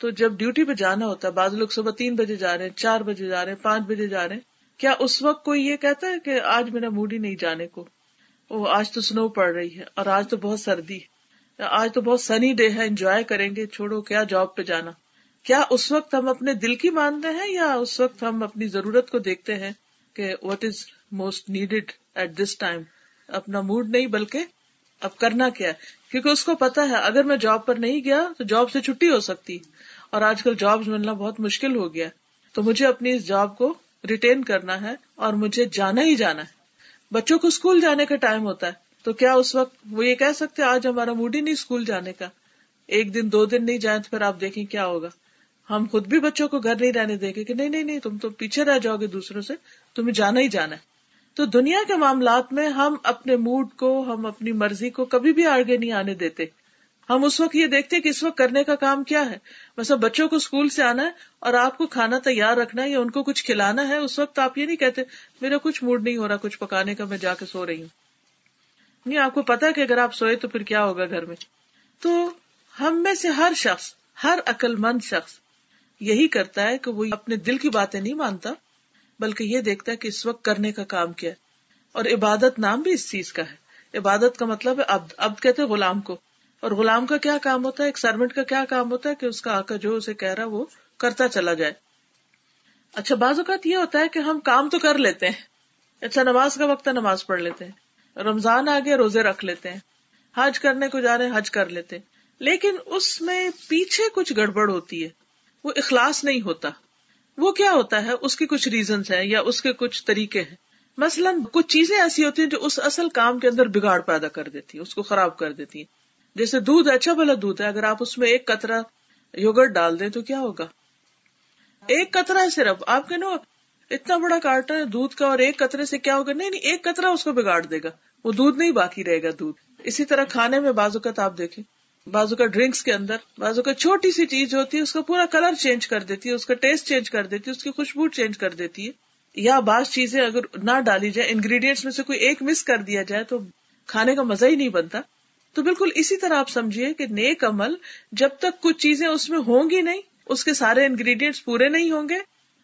تو جب ڈیوٹی پہ جانا ہوتا ہے، بعض لوگ صبح تین بجے جا رہے ہیں، چار بجے جا رہے ہیں، پانچ بجے جا رہے ہیں، کیا اس وقت کوئی یہ کہتا ہے کہ آج میرا موڈ ہی نہیں جانے کو؟ وہ آج تو سنو پڑ رہی ہے اور آج تو بہت سردی ہے، آج تو بہت سنی ڈے ہے انجوائے کریں گے، چھوڑو، کیا جاب پہ جانا؟ کیا اس وقت ہم اپنے دل کی مانتے ہیں یا اس وقت ہم اپنی ضرورت کو دیکھتے ہیں کہ what is most needed at this time اپنا موڈ نہیں، بلکہ اب کرنا کیا ہے؟ کیونکہ اس کو پتا ہے، اگر میں جاب پر نہیں گیا تو جاب سے چھٹی ہو سکتی۔ اور آج کل جاب ملنا بہت مشکل ہو گیا تو مجھے اپنی اس جاب کو ریٹین کرنا ہے اور مجھے جانا ہی جانا ہے۔ بچوں کو اسکول جانے کا ٹائم ہوتا ہے۔ تو کیا اس وقت وہ یہ کہہ سکتے آج ہمارا موڈ ہی نہیں اسکول جانے کا۔ ایک دن، دو دن نہیں جائیں تو پھر آپ دیکھیں کیا ہوگا۔ ہم خود بھی بچوں کو گھر نہیں رہنے دیں گے کہ نہیں نہیں نہیں، تم تو پیچھے رہ جاؤ گے دوسروں سے۔ تمہیں جانا ہی جانا ہے۔ تو دنیا کے معاملات میں ہم اپنے موڈ کو، ہم اپنی مرضی کو کبھی بھی آگے نہیں آنے دیتے۔ ہم اس وقت یہ دیکھتے کہ اس وقت کرنے کا کام کیا ہے۔ مثلا بچوں کو اسکول سے آنا ہے اور آپ کو کھانا تیار رکھنا ہے یا ان کو کچھ کھلانا ہے، اس وقت آپ یہ نہیں کہتے، میرا کچھ موڈ نہیں ہو رہا، کچھ پکانے کا، میں جا کے سو رہی ہوں۔ نہیں، آپ کو پتا کہ اگر آپ سوئے تو پھر کیا ہوگا گھر میں؟ تو ہم میں سے ہر شخص، ہر عقل مند شخص یہی کرتا ہے کہ وہ اپنے دل کی باتیں نہیں مانتا۔ بلکہ یہ دیکھتا ہے کہ اس وقت کرنے کا کام کیا ہے۔ اور عبادت نام بھی اس چیز کا ہے۔ عبادت کا مطلب ہے ابد ابد کہتے غلام کو۔ اور غلام کا کیا کام ہوتا ہے؟ ایک سروینٹ کا کیا کام ہوتا ہے کہ اس کا آکا جو اسے کہہ رہا وہ کرتا چلا جائے۔ اچھا بعض اوقات یہ ہوتا ہے کہ ہم کام تو کر لیتے ہیں۔ اچھا نماز کا وقت ہے، نماز پڑھ لیتے ہیں۔ رمضان آگے روزے رکھ لیتے ہیں۔ حج کرنے کو جا رہے ہیں، حج کر لیتے ہیں۔ لیکن اس میں پیچھے کچھ گڑبڑ ہوتی ہے۔ وہ اخلاص نہیں ہوتا۔ وہ کیا ہوتا ہے؟ اس کی کچھ ریزنس ہیں یا اس کے کچھ طریقے ہیں۔ مثلاً کچھ چیزیں ایسی ہوتی ہیں جو اس اصل کام کے اندر بگاڑ پیدا کر دیتی ہیں، اس کو خراب کر دیتی ہیں۔ جیسے دودھ اچھا بھلا دودھ ہے۔ اگر آپ اس میں ایک قطرہ یوگرٹ ڈال دیں تو کیا ہوگا؟ ایک قطرہ ہے صرف۔ آپ کے نا اتنا بڑا کارٹن ہے دودھ کا اور ایک قطرے سے کیا ہوگا؟ نہیں نہیں، ایک قطرہ اس کو بگاڑ دے گا۔ وہ دودھ نہیں باقی رہے گا، دودھ۔ اسی طرح کھانے میں بازو کا آپ دیکھیں۔ بازو کا ڈرنکس کے اندر، بازو کا چھوٹی سی چیز ہوتی ہے، اس کا پورا کلر چینج کر دیتی ہے، اس کا ٹیسٹ چینج کر دیتی ہے، اس کی خوشبو چینج کر دیتی ہے۔ یا بعض چیزیں اگر نہ ڈالی جائے، انگریڈینٹس میں سے کوئی ایک مس کر دیا جائے تو کھانے کا مزہ ہی نہیں بنتا۔ تو بالکل اسی طرح آپ سمجھیے کہ نیک عمل جب تک کچھ چیزیں اس میں ہوں گی نہیں، اس کے سارے انگریڈینٹس پورے نہیں ہوں گے،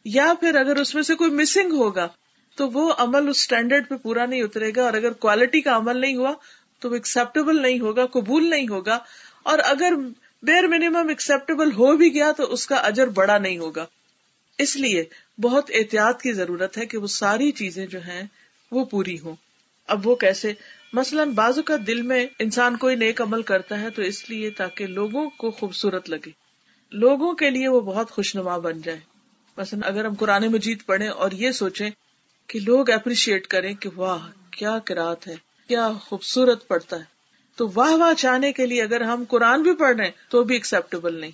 یا پھر اگر اس میں سے کوئی مسنگ ہوگا، تو وہ عمل اس اسٹینڈرڈ پہ پورا نہیں اترے گا اور اگر کوالٹی کا عمل نہیں ہوا، تو وہ ایکسپٹیبل نہیں ہوگا، قبول نہیں ہوگا۔ اور اگر بیر منیمم ایکسپٹیبل ہو بھی گیا تو اس کا اجر بڑا نہیں ہوگا۔ اس لیے بہت احتیاط کی ضرورت ہے کہ وہ ساری چیزیں جو ہیں وہ پوری ہوں۔ اب وہ کیسے؟ مثلاً بازو کا دل میں انسان کوئی نیک عمل کرتا ہے تو اس لیے تاکہ لوگوں کو خوبصورت لگے۔ لوگوں کے لیے وہ بہت خوشنما بن جائے مثلاً اگر ہم قرآن مجید پڑھیں اور یہ سوچیں کہ لوگ اپریشیٹ کریں کہ واہ، کیا کراط ہے، کیا خوبصورت پڑتا ہے۔ تو واہ واہ چاہنے کے لیے اگر ہم قرآن بھی پڑھ رہے ہیں تو بھی ایکسپٹیبل نہیں۔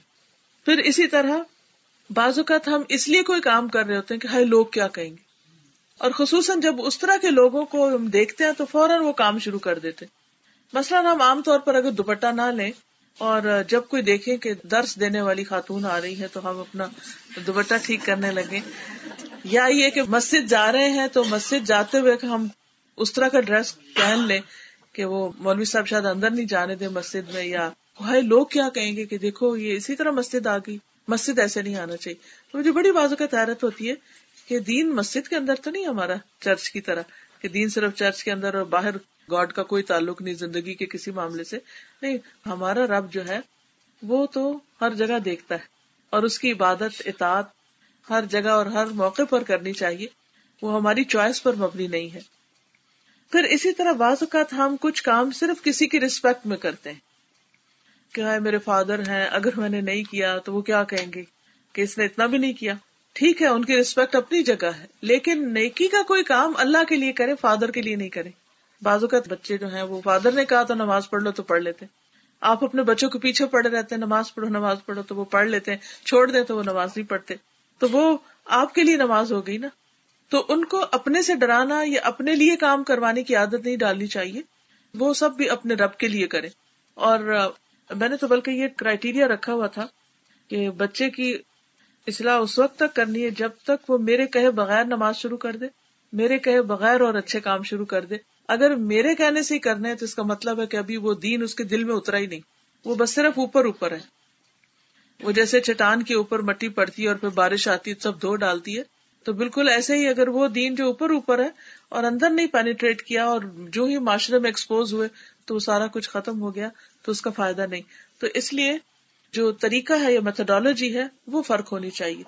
پھر اسی طرح بعض اوقات ہم اس لیے کوئی کام کر رہے ہوتے ہیں کہ ہائی لوگ کیا کہیں گے؟ اور خصوصاً جب اس طرح کے لوگوں کو ہم دیکھتے ہیں تو فوراً وہ کام شروع کر دیتے مثلاً ہم عام طور پر اگر دوپٹہ نہ لیں اور جب کوئی دیکھے کہ درس دینے والی خاتون آ رہی ہے تو ہم اپنا دوپٹہ ٹھیک کرنے لگے۔ یا یہ کہ مسجد جا رہے ہیں تو مسجد جاتے ہوئے ہم اس طرح کا ڈریس پہن لیں۔ کہ وہ مولوی صاحب شاید اندر نہیں جانے دیں مسجد میں یا بھائی لوگ کیا کہیں گے کہ دیکھو، یہ اسی طرح مسجد آ گئی۔ مسجد ایسے نہیں آنا چاہیے۔ تو مجھے بڑی بازو کا تعرت ہوتی ہے کہ دین مسجد کے اندر تو نہیں ہمارا چرچ کی طرح، کہ دین صرف چرچ کے اندر اور باہر گاڈ کا کوئی تعلق نہیں، زندگی کے کسی معاملے سے۔ نہیں، ہمارا رب جو ہے، وہ تو ہر جگہ دیکھتا ہے اور اس کی عبادت، اطاعت ہر جگہ اور ہر موقع پر کرنی چاہیے۔ وہ ہماری چوائس پر مبنی نہیں ہے۔ پھر اسی طرح بعض اوقات ہم کچھ کام صرف کسی کی ریسپیکٹ میں کرتے ہیں۔ کہ ہاں میرے فادر ہیں، اگر میں نے نہیں کیا تو وہ کیا کہیں گے؟ کہ اس نے اتنا بھی نہیں کیا۔ ٹھیک ہے، ان کی ریسپیکٹ اپنی جگہ ہے، لیکن نیکی کا کوئی کام اللہ کے لیے کرے فادر کے لیے نہیں کرے۔ بعض اوقات بچے جو ہیں، وہ فادر نے کہا تو نماز پڑھ لو تو پڑھ لیتے آپ اپنے بچوں کے پیچھے پڑے رہتے ہیں، نماز پڑھو نماز پڑھو تو وہ پڑھ لیتے ہیں، چھوڑ دیں تو وہ نماز نہیں پڑھتے۔ تو وہ آپ کے لیے نماز ہو گئی نا۔ تو ان کو اپنے سے ڈرانا یا اپنے لیے کام کروانے کی عادت نہیں ڈالنی چاہیے۔ وہ سب بھی اپنے رب کے لیے کرے اور میں نے تو بلکہ یہ کرائٹیریا رکھا ہوا تھا کہ بچے کی اصلاح اس وقت تک کرنی ہے جب تک وہ میرے کہے بغیر نماز شروع کر دے، میرے کہے بغیر اور اچھے کام شروع کر دے۔ اگر میرے کہنے سے ہی کرنے تو اس کا مطلب ہے کہ ابھی وہ دین اس کے دل میں اترا ہی نہیں۔ وہ بس صرف اوپر اوپر ہے۔ وہ جیسے چٹان کے اوپر مٹی پڑتی ہے اور پھر بارش آتی ہے سب دھو ڈالتی ہے۔ تو بالکل ایسے ہی اگر وہ دین جو اوپر اوپر ہے اور اندر نہیں پینیٹریٹ کیا اور جو ہی معاشرے میں ایکسپوز ہوئے تو وہ سارا کچھ ختم ہو گیا، تو اس کا فائدہ نہیں۔ تو اس لیے جو طریقہ ہے یا میتھڈالوجی ہے، وہ فرق ہونی چاہیے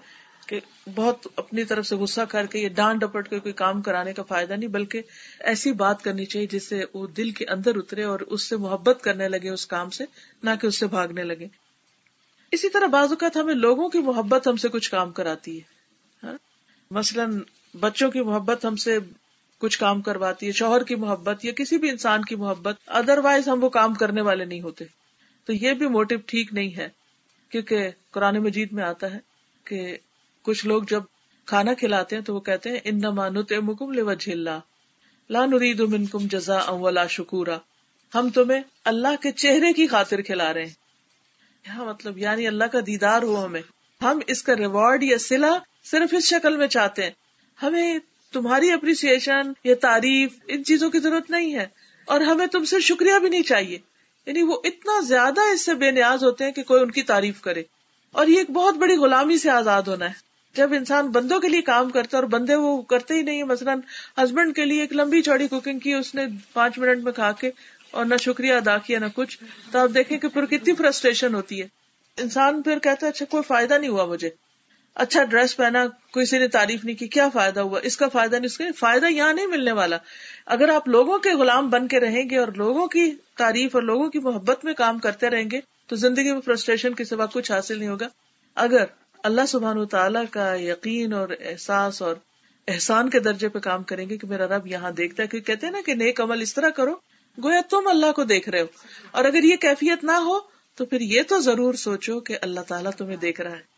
کہ بہت اپنی طرف سے غصہ کر کے یا ڈانٹ ڈپٹ کے کوئی کام کرانے کا فائدہ نہیں، بلکہ ایسی بات کرنی چاہیے جس سے وہ دل کے اندر اترے اور اس سے محبت کرنے لگے اس کام سے، نہ کہ اس سے بھاگنے لگے۔ اسی طرح بعض اوقات ہمیں لوگوں کی محبت ہم سے کچھ کام کراتی ہے۔ ہاں؟ مثلاً بچوں کی محبت ہم سے کچھ کام کرواتی ہے، شوہر کی محبت یا کسی بھی انسان کی محبت ادر وائز ہم وہ کام کرنے والے نہیں ہوتے۔ تو یہ بھی موٹو ٹھیک نہیں ہے، کیونکہ قرآن مجید میں آتا ہے کہ کچھ لوگ جب کھانا کھلاتے ہیں تو وہ کہتے ہیں ان نمانت مکم لو جھیلا لا نرید منکم جزا ولا شکورا۔ ہم تمہیں اللہ کے چہرے کی خاطر کھلا رہے ہیں۔ مطلب یعنی اللہ کا دیدار ہو ہمیں۔ ہم اس کا ریوارڈ یا سلا صرف اس شکل میں چاہتے ہیں۔ ہمیں تمہاری اپریسیشن یا تعریف ان چیزوں کی ضرورت نہیں ہے اور ہمیں تم سے شکریہ بھی نہیں چاہیے۔ یعنی وہ اتنا زیادہ اس سے بے نیاز ہوتے ہیں کہ کوئی ان کی تعریف کرے۔ اور یہ ایک بہت بڑی غلامی سے آزاد ہونا ہے۔ جب انسان بندوں کے لیے کام کرتا ہے اور بندے وہ کرتے ہی نہیں مثلاً ہسبینڈ کے لیے ایک لمبی چوڑی کوکنگ کی اس نے پانچ منٹ میں کھا کے اور نہ شکریہ ادا کیا نہ کچھ، تو آپ دیکھیں کہ پھر کتنی فرسٹریشن ہوتی ہے۔ انسان پھر کہتا ہے اچھا کوئی فائدہ نہیں ہوا مجھے۔ اچھا ڈریس پہنا کسی نے تعریف نہیں کی، کیا فائدہ ہوا؟ اس کا فائدہ نہیں، اس کا فائدہ یہاں نہیں ملنے والا۔ اگر آپ لوگوں کے غلام بن کے رہیں گے اور لوگوں کی تعریف اور لوگوں کی محبت میں کام کرتے رہیں گے، تو زندگی میں فرسٹریشن کے سوا کچھ حاصل نہیں ہوگا۔ اگر اللہ سبحان تعالیٰ کا یقین اور احساس اور احسان کے درجے پہ کام کریں گے کہ میرا رب یہاں دیکھتا ہے کہ کہتے ہیں نا کہ نیک عمل اس طرح کرو، گویا تم اللہ کو دیکھ رہے ہو۔ اور اگر یہ کیفیت نہ ہو، تو پھر یہ تو ضرور سوچو کہ اللہ تعالیٰ تمہیں دیکھ رہا ہے۔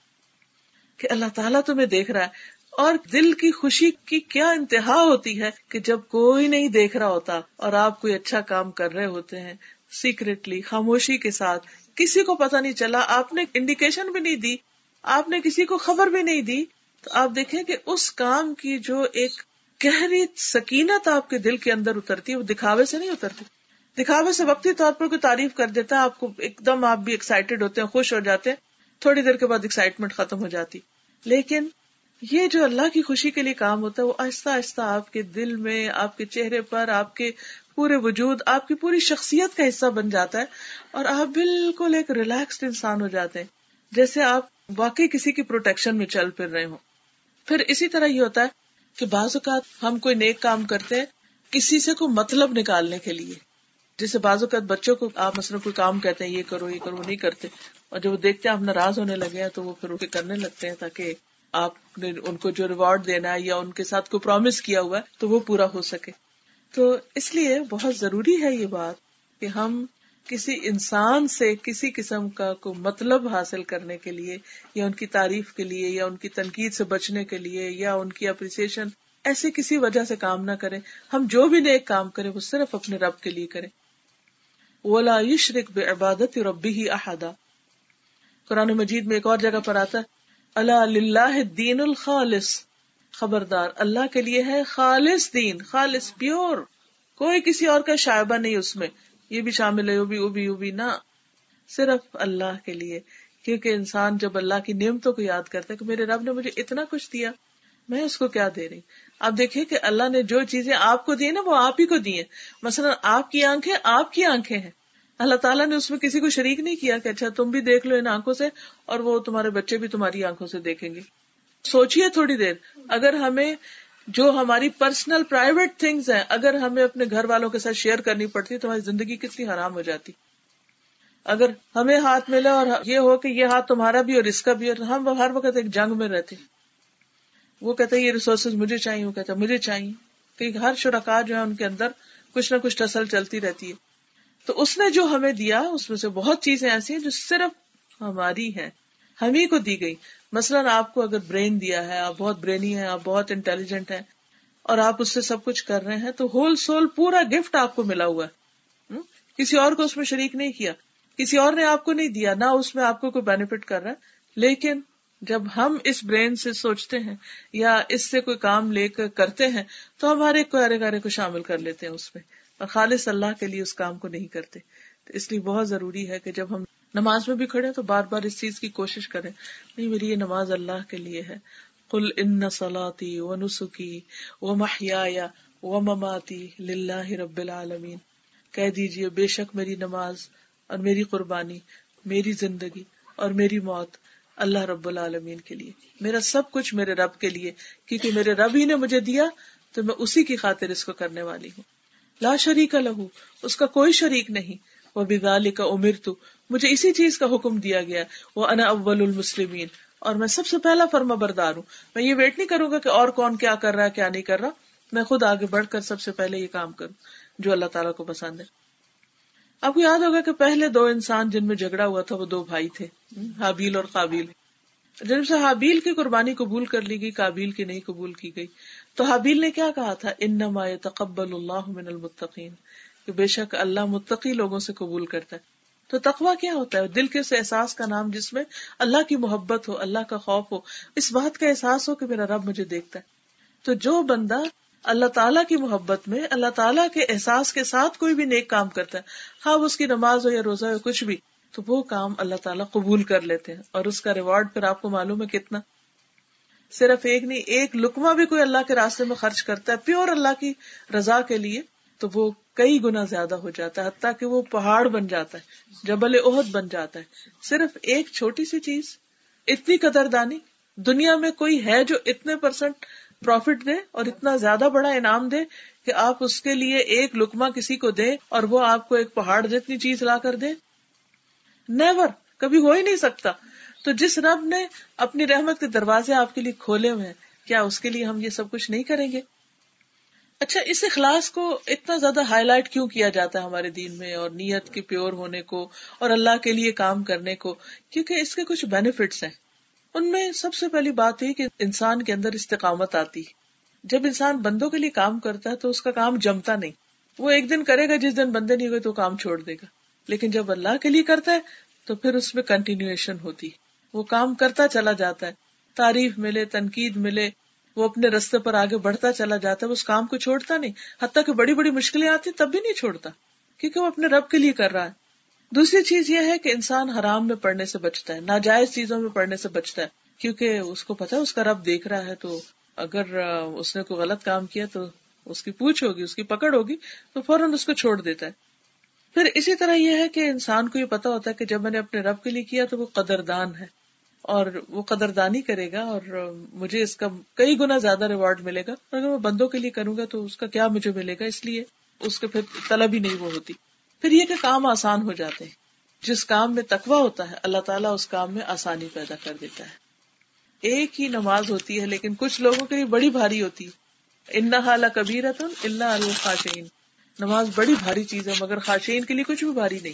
کہ اللہ تعالیٰ تمہیں دیکھ رہا ہے اور دل کی خوشی کی کیا انتہا ہوتی ہے کہ جب کوئی نہیں دیکھ رہا ہوتا اور آپ کوئی اچھا کام کر رہے ہوتے ہیں سیکریٹلی خاموشی کے ساتھ، کسی کو پتا نہیں چلا، آپ نے انڈیکیشن بھی نہیں دی، آپ نے کسی کو خبر بھی نہیں دی، تو آپ دیکھیں کہ اس کام کی جو ایک گہری سکینت آپ کے دل کے اندر اترتی ہے، وہ دکھاوے سے نہیں اترتی۔ دکھاوے سے وقتی طور پر کوئی تعریف کر دیتا ہے، آپ کو ایک دم آپ بھی ایکسائٹیڈ ہوتے ہیں، خوش ہو جاتے ہیں، تھوڑی دیر کے بعد ایکسائٹمنٹ ختم ہو جاتی۔ لیکن یہ جو اللہ کی خوشی کے لیے کام ہوتا ہے، وہ آہستہ آہستہ آپ کے دل میں، آپ کے چہرے پر، آپ کے پورے وجود، آپ کی پوری شخصیت کا حصہ بن جاتا ہے اور آپ بالکل ایک ریلیکسڈ انسان ہو جاتے ہیں۔ جیسے آپ واقعی کسی کی پروٹیکشن میں چل پھر رہے ہوں۔ پھر اسی طرح یہ ہوتا ہے کہ بعض اوقات ہم کوئی نیک کام کرتے ہیں، کسی سے کوئی مطلب نکالنے کے لیے۔ جیسے بعض اوقات بچوں کو آپ مثلا کوئی کام کہتے ہیں، یہ کرو یہ کرو نہیں کرتے۔ اور جب وہ دیکھتے ہیں آپ ناراض ہونے لگے ہیں تو وہ پھر کرنے لگتے ہیں تاکہ آپ نے ان کو جو ریوارڈ دینا ہے یا ان کے ساتھ کوئی پرومس کیا ہوا ہے تو وہ پورا ہو سکے۔ تو اس لیے بہت ضروری ہے یہ بات کہ ہم کسی انسان سے کسی قسم کا کوئی مطلب حاصل کرنے کے لیے یا ان کی تعریف کے لیے یا ان کی تنقید سے بچنے کے لیے یا ان کی اپریسیشن ایسے کسی وجہ سے کام نہ کریں۔ ہم جو بھی نیک کام کریں، وہ صرف اپنے رب کے لیے کریں۔ ولا یشرک بے عبادت ربی ہی قرآن مجید میں ایک اور جگہ پر آتا ہے اللہ دین الخالص۔ خبردار، اللہ کے لیے ہے خالص دین، خالص پیور۔ کوئی کسی اور کا شائبہ نہیں اس میں۔ یہ بھی شامل ہے بھی بھی بھی نہ صرف اللہ کے لیے۔ کیونکہ انسان جب اللہ کی نعمتوں کو یاد کرتا ہے کہ میرے رب نے مجھے اتنا کچھ دیا، میں اس کو کیا دے رہی؟ آپ دیکھیں کہ اللہ نے جو چیزیں آپ کو دی نا، وہ آپ ہی کو دی مثلاً آپ کی آنکھیں، آپ کی آنکھیں ہیں۔ اللہ تعالیٰ نے اس میں کسی کو شریک نہیں کیا کہ اچھا تم بھی دیکھ لو ان آنکھوں سے اور وہ تمہارے بچے بھی تمہاری آنکھوں سے دیکھیں گے۔ سوچیے تھوڑی دیر، اگر ہمیں جو ہماری پرسنل پرائیویٹ تھنگس ہیں، اگر ہمیں اپنے گھر والوں کے ساتھ شیئر کرنی پڑتی تو ہماری زندگی کتنی حرام ہو جاتی۔ اگر ہمیں ہاتھ ملے اور یہ ہو کہ یہ ہاتھ تمہارا بھی اور اس کا بھی اور ہم ہر وقت ایک جنگ میں رہتے۔ وہ کہتے ہیں یہ ریسورسز مجھے چاہیے، وہ کہتے ہیں مجھے چاہیے۔ کہ ہر شرکا جو ہے ان کے اندر کچھ نہ کچھ ٹسل چلتی رہتی ہے۔ تو اس نے جو ہمیں دیا، اس میں سے بہت چیزیں ایسی ہیں جو صرف ہماری ہیں۔ ہم ہی کو دی گئی۔ مثلاً آپ کو اگر برین دیا ہے، آپ بہت برینی ہے آپ بہت انٹیلیجنٹ ہیں اور آپ اس سے سب کچھ کر رہے ہیں، تو ہول سول پورا گفٹ آپ کو ملا ہوا ہے۔ کسی اور کو اس میں شریک نہیں کیا۔ کسی اور نے آپ کو نہیں دیا، نہ اس میں آپ کو کوئی بینیفٹ کر رہا ہے۔ لیکن جب ہم اس برین سے سوچتے ہیں یا اس سے کوئی کام لے کر کرتے ہیں، تو ہم ہر ایک کو ارے کو شامل کر لیتے ہیں اس میں، اور خالص اللہ کے لیے اس کام کو نہیں کرتے۔ تو اس لیے بہت ضروری ہے کہ جب ہم نماز میں بھی کھڑے تو بار بار اس چیز کی کوشش کریں۔ نہیں، میری یہ نماز اللہ کے لیے ہے۔ کل ان سلاتی و نسخی و محیا و مماتی لاہ رب العالمین کہہ دیجیے بے شک میری نماز اور میری قربانی، میری زندگی اور میری موت اللہ رب العالمین کے لیے۔ میرا سب کچھ میرے رب کے لیے، کیونکہ میرے رب ہی نے مجھے دیا، تو میں اسی کی خاطر اس کو کرنے والی ہوں۔ لا شریک لہو اس کا کوئی شریک نہیں۔ وہ بدال کا امر تو مجھے اسی چیز کا حکم دیا گیا۔ وہ انا اول المسلمین، اور میں سب سے پہلا فرما بردار ہوں۔ میں یہ ویٹ نہیں کروں گا کہ اور کون کیا کر رہا ہے، کیا نہیں کر رہا۔ میں خود آگے بڑھ کر سب سے پہلے یہ کام کروں، جو اللہ تعالیٰ کو پسند ہے۔ آپ کو یاد ہوگا کہ پہلے دو انسان جن میں جھگڑا ہوا تھا، وہ دو بھائی تھے، حابیل اور قابیل۔ جب سے حابیل کی قربانی قبول کر لی گئی کابیل کی نہیں قبول کی گئی۔ تو حابیل نے کیا کہا تھا؟ ان تقبل اللہ من المتقین۔ کہ بے شک اللہ متقی لوگوں سے قبول کرتا ہے۔ تو تقوا کیا ہوتا ہے؟ دل کے اس احساس کا نام جس میں اللہ کی محبت ہو، اللہ کا خوف ہو، اس بات کا احساس ہو کہ میرا رب مجھے دیکھتا ہے۔ تو جو بندہ اللہ تعالیٰ کی محبت میں، اللہ تعالیٰ کے احساس کے ساتھ کوئی بھی نیک کام کرتا ہے۔ ہاں اس کی نماز ہو یا روزہ ہو کچھ بھی، تو وہ کام اللہ تعالیٰ قبول کر لیتے ہیں اور اس کا ریوارڈ پھر آپ کو معلوم ہے کتنا۔ صرف ایک نہیں، ایک لکما بھی کوئی اللہ کے راستے میں خرچ کرتا ہے پیور اللہ کی رضا کے لیے، تو وہ کئی گنا زیادہ ہو جاتا ہے، حتیٰ کہ وہ پہاڑ بن جاتا ہے، جبل عہد بن جاتا ہے۔ صرف ایک چھوٹی سی چیز، اتنی قدر دانی دنیا میں کوئی ہے جو اتنے پرسنٹ پروفٹ دے اور اتنا زیادہ بڑا انعام دے کہ آپ اس کے لیے ایک لکما کسی کو دے اور وہ آپ کو ایک پہاڑ جتنی چیز لا کر دے نیور کبھی ہو ہی نہیں سکتا۔ تو جس رب نے اپنی رحمت کے دروازے آپ کے لیے کھولے ہوئے ہیں، کیا اس کے لیے ہم یہ سب کچھ نہیں کریں گے؟ اچھا اس اخلاص کو اتنا زیادہ ہائی لائٹ کیوں کیا جاتا ہے ہمارے دین میں اور نیت کے پیور ہونے کو اور اللہ کے لیے کام کرنے کو؟ کیونکہ اس کے کچھ بینیفٹس ہیں۔ ان میں سب سے پہلی بات یہ کہ انسان کے اندر استقامت آتی۔ جب انسان بندوں کے لیے کام کرتا ہے تو اس کا کام جمتا نہیں۔ وہ ایک دن کرے گا جس دن بندے نہیں ہوئے تو کام چھوڑ دے گا۔ لیکن جب اللہ کے لیے کرتا ہے تو پھر اس میں کنٹینیوشن ہوتی۔ وہ کام کرتا چلا جاتا ہے۔ تعریف ملے، تنقید ملے، وہ اپنے رستے پر آگے بڑھتا چلا جاتا ہے۔ اس کام کو چھوڑتا نہیں۔ حتیٰ کہ بڑی بڑی مشکلیں آتی تب بھی نہیں چھوڑتا۔ کیونکہ وہ اپنے رب کے لیے کر رہا ہے۔ دوسری چیز یہ ہے کہ انسان حرام میں پڑھنے سے بچتا ہے، ناجائز چیزوں میں پڑھنے سے بچتا ہے، کیونکہ اس کو پتا اس کا رب دیکھ رہا ہے، تو اگر اس نے کوئی غلط کام کیا تو اس کی پوچھ ہوگی، اس کی پکڑ ہوگی، تو فوراً اس کو چھوڑ دیتا ہے۔ پھر اسی طرح یہ ہے کہ انسان کو یہ پتا ہوتا ہے کہ جب میں نے اپنے رب کے لیے کیا تو وہ قدردان ہے اور وہ قدردانی کرے گا اور مجھے اس کا کئی گنا زیادہ ریوارڈ ملے گا۔ اگر میں بندوں کے لیے کروں گا تو اس کا کیا مجھے ملے گا؟ اس لیے اس کے پھر طلب ہی نہیں وہ ہوتی۔ پھر یہ کہ کام آسان ہو جاتے ہیں۔ جس کام میں تقوا ہوتا ہے، اللہ تعالیٰ اس کام میں آسانی پیدا کر دیتا ہے۔ ایک ہی نماز ہوتی ہے، لیکن کچھ لوگوں کے لیے بڑی بھاری ہوتی ہے۔ ان حال اللہ الخاشین نماز بڑی بھاری چیز ہے، مگر خاشین کے لیے کچھ بھی بھاری نہیں۔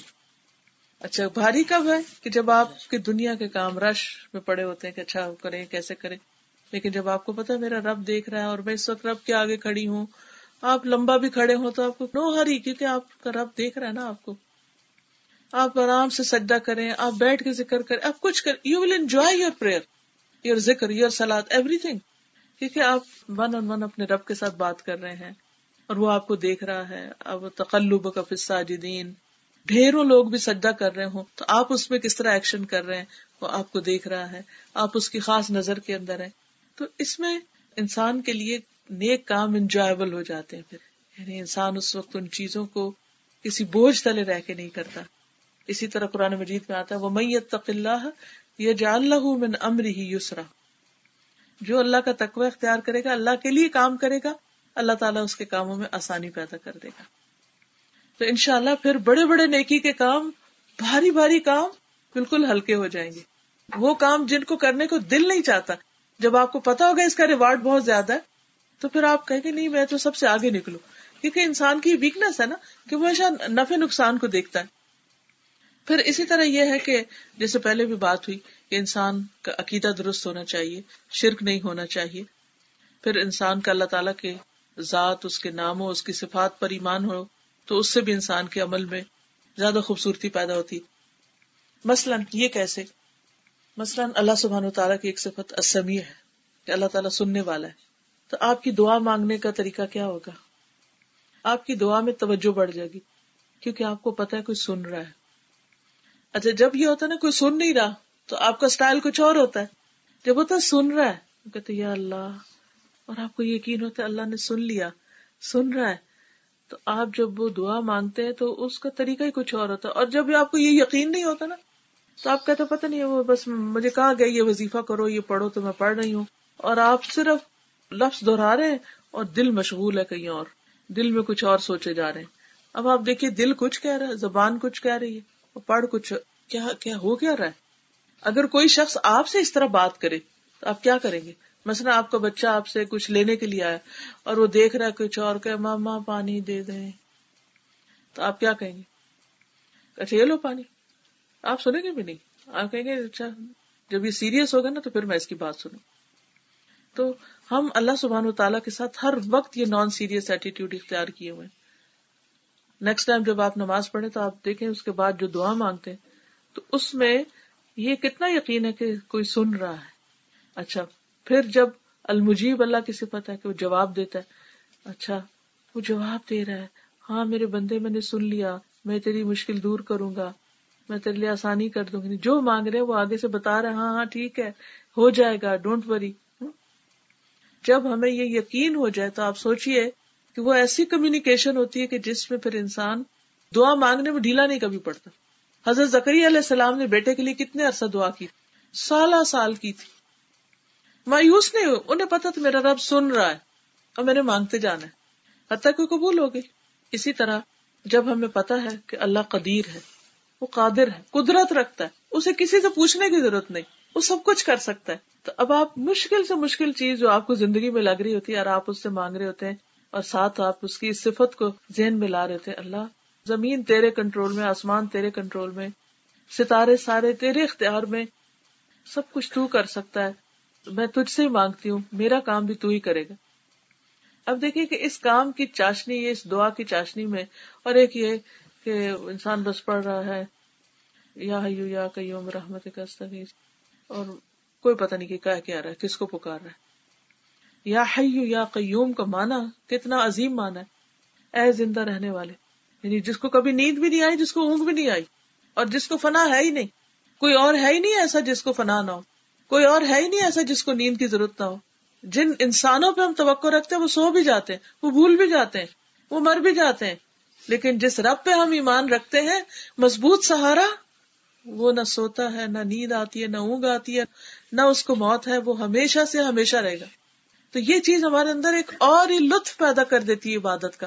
اچھا بھاری کب ہے کہ جب آپ کے دنیا کے کام رش میں پڑے ہوتے ہیں کہ اچھا کریں، کیسے کریں۔ لیکن جب آپ کو پتا میرا رب دیکھ رہا ہے اور میں اس وقت رب کے آگے کھڑی ہوں آپ لمبا بھی کھڑے ہوں تو آپ کو نو ہری، کیونکہ آپ کا رب دیکھ رہا ہے نا آپ کو۔ آپ آرام سے سجدہ کریں، آپ بیٹھ کے ذکر کریں، آپ کچھ کریں۔ You will enjoy your prayer your ذکر یور سلاد ایوری تھنگ کیونکہ آپ ون آن ون اپنے رب کے ساتھ بات کر رہے ہیں، اور وہ آپ کو دیکھ رہا ہے۔ اب تقلب کا فصہ جدین ڈھیروں لوگ بھی سجدہ کر رہے ہوں، تو آپ اس میں کس طرح ایکشن کر رہے ہیں؟ وہ آپ کو دیکھ رہا ہے۔ آپ اس کی خاص نظر کے اندر ہے تو اس میں انسان کے لیے نیک کام انجوائبل ہو جاتے ہیں پھر۔ یعنی انسان اس وقت ان چیزوں کو کسی بوجھ تلے رہ کے نہیں کرتا۔ اسی طرح قرآن مجید میں آتا ہے وہ میت تق اللہ یہ جان لہ من امر ہی یسرا جو اللہ کا تقوی اختیار کرے گا، اللہ کے لیے کام کرے گا، اللہ تعالیٰ اس کے کاموں میں آسانی پیدا کر دے گا۔ تو انشاءاللہ پھر بڑے بڑے نیکی کے کام، بھاری بھاری کام بالکل ہلکے ہو جائیں گے۔ وہ کام جن کو کرنے کو دل نہیں چاہتا۔ جب آپ کو پتا ہوگا اس کا ریوارڈ بہت زیادہ ہے تو پھر آپ کہیں گے نہیں، میں تو سب سے آگے نکلوں۔ کیونکہ انسان کی ویکنیس ہے نا، کہ وہ ہمیشہ نفع نقصان کو دیکھتا ہے۔ پھر اسی طرح یہ ہے کہ جیسے پہلے بھی بات ہوئی کہ انسان کا عقیدہ درست ہونا چاہیے، شرک نہیں ہونا چاہیے۔ پھر انسان کا اللہ تعالیٰ کے ذات، اس کے ناموں اس کی صفات پر ایمان ہو، تو اس سے بھی انسان کے عمل میں زیادہ خوبصورتی پیدا ہوتی۔ مثلاً یہ کیسے؟ مثلاً اللہ سبحان و تعالیٰ کی ایک صفت اسمی ہے، کہ اللہ تعالیٰ سننے والا ہے۔ تو آپ کی دعا مانگنے کا طریقہ کیا ہوگا؟ آپ کی دعا میں توجہ بڑھ جائے گی، کیونکہ آپ کو پتا ہے کوئی سن رہا ہے۔ اچھا جب یہ ہوتا ہے نا کوئی سن نہیں رہا، تو آپ کا اسٹائل کچھ اور ہوتا ہے۔ جب ہوتا ہے سن رہا ہے کہتے یا اللہ، اور آپ کو یقین ہوتا ہے اللہ نے سن لیا، سن رہا ہے۔ تو آپ جب وہ دعا مانگتے ہیں، تو اس کا طریقہ ہی کچھ اور ہوتا ہے۔ اور جب آپ کو یہ یقین نہیں ہوتا نا، تو آپ کہتے پتہ نہیں وہ بس مجھے کہا گیا، یہ وظیفہ کرو، یہ پڑھو تو میں پڑھ رہی ہوں۔ اور آپ صرف لفظ دہرا رہے ہیں اور دل مشغول ہے کہیں اور۔ دل میں کچھ اور سوچے جا رہے ہیں۔ اب آپ دیکھیے، دل کچھ کہہ رہا ہے، زبان کچھ کہہ رہی ہے اور پڑھ کچھ۔ کیا کیا ہو کیا رہا ہے؟ اگر کوئی شخص آپ سے اس طرح بات کرے، تو آپ کیا کریں گے؟ مثلا آپ کا بچہ آپ سے کچھ لینے کے لیے آیا اور وہ دیکھ رہا ہے کچھ اور، کہ ماں ماں پانی دے دیں۔ تو آپ کیا کہیں گے؟ اچھا یہ لو پانی۔ آپ سنیں گے بھی نہیں؟ آپ کہیں گے اچھا جب یہ سیریس ہوگا نا تو پھر میں اس کی بات سنوں۔ تو ہم اللہ سبحان و تعالیٰ کے ساتھ ہر وقت یہ نان سیریس ایٹیٹیوڈ اختیار کیے ہوئے نیکسٹ ٹائم جب آپ نماز پڑھیں تو آپ دیکھیں اس کے بعد جو دعا مانگتے ہیں، تو اس میں یہ کتنا یقین ہے کہ کوئی سن رہا ہے۔ اچھا پھر جب المجیب اللہ کی صفت ہے کہ وہ جواب دیتا ہے اچھا وہ جواب دے رہا ہے ہاں میرے بندے میں نے سن لیا، میں تیری مشکل دور کروں گا، میں تیرے لیے آسانی کر دوں گی یعنی جو مانگ رہے وہ آگے سے بتا رہے ہاں ہاں ٹھیک ہے، ہو جائے گا ڈونٹ وری جب ہمیں یہ یقین ہو جائے تو آپ سوچیے کہ وہ ایسی کمیونیکیشن ہوتی ہے کہ جس میں پھر انسان دعا مانگنے میں ڈھیلا نہیں کبھی پڑتا۔ حضرت زکری علیہ السلام نے بیٹے کے لیے کتنے عرصہ دعا کی۔ سالہ سال کی تھی۔ مایوس نہیں ہو انہیں پتا تھا میرا رب سن رہا ہے اور میں نے مانگتے جانا ہے۔ حتیٰ کہ قبول ہو گئی اسی طرح جب ہمیں پتا ہے کہ اللہ قدیر ہے، وہ قادر ہے، قدرت رکھتا ہے، اسے کسی سے پوچھنے کی ضرورت نہیں۔ وہ سب کچھ کر سکتا ہے۔ تو اب آپ مشکل سے مشکل چیز جو آپ کو زندگی میں لگ رہی ہوتی ہے اور آپ اس سے مانگ رہے ہوتے ہیں اور ساتھ آپ اس کی صفت کو ذہن میں لا رہے تھے اللہ، زمین تیرے کنٹرول میں، آسمان تیرے کنٹرول میں، ستارے سارے تیرے اختیار میں سب کچھ تو کر سکتا ہے۔ میں تجھ سے ہی مانگتی ہوں، میرا کام بھی تو ہی کرے گا۔ اب دیکھیے کہ اس کام کی چاشنی، یہ اس دعا کی چاشنی میں، اور ایک یہ کہ انسان بس پڑھ رہا ہے، یا یا کئیوم رحمت کا اور کوئی پتہ نہیں کہ کیا کیا رہا ہے، کس کو پکار رہا ہے۔ یا حیو یا قیوم کا مانا کتنا عظیم مانا ہے۔ اے زندہ رہنے والے یعنی جس کو کبھی نیند بھی نہیں آئی، جس کو اونگ بھی نہیں آئی، اور جس کو فنا ہے ہی نہیں۔ کوئی اور ہے ہی نہیں ایسا جس کو فنا نہ ہو۔ کوئی اور ہے ہی نہیں ایسا جس کو نیند کی ضرورت نہ ہو۔ جن انسانوں پہ ہم توقع رکھتے ہیں، وہ سو بھی جاتے ہیں، وہ بھول بھی جاتے ہیں، وہ مر بھی جاتے ہیں۔ لیکن جس رب پہ ہم ایمان رکھتے ہیں، مضبوط سہارا وہ نہ سوتا ہے، نہ نیند آتی ہے، نہ اونگ آتی ہے، نہ اس کو موت ہے، وہ ہمیشہ سے ہمیشہ رہے گا۔ تو یہ چیز ہمارے اندر ایک اور ہی لطف پیدا کر دیتی ہے عبادت کا۔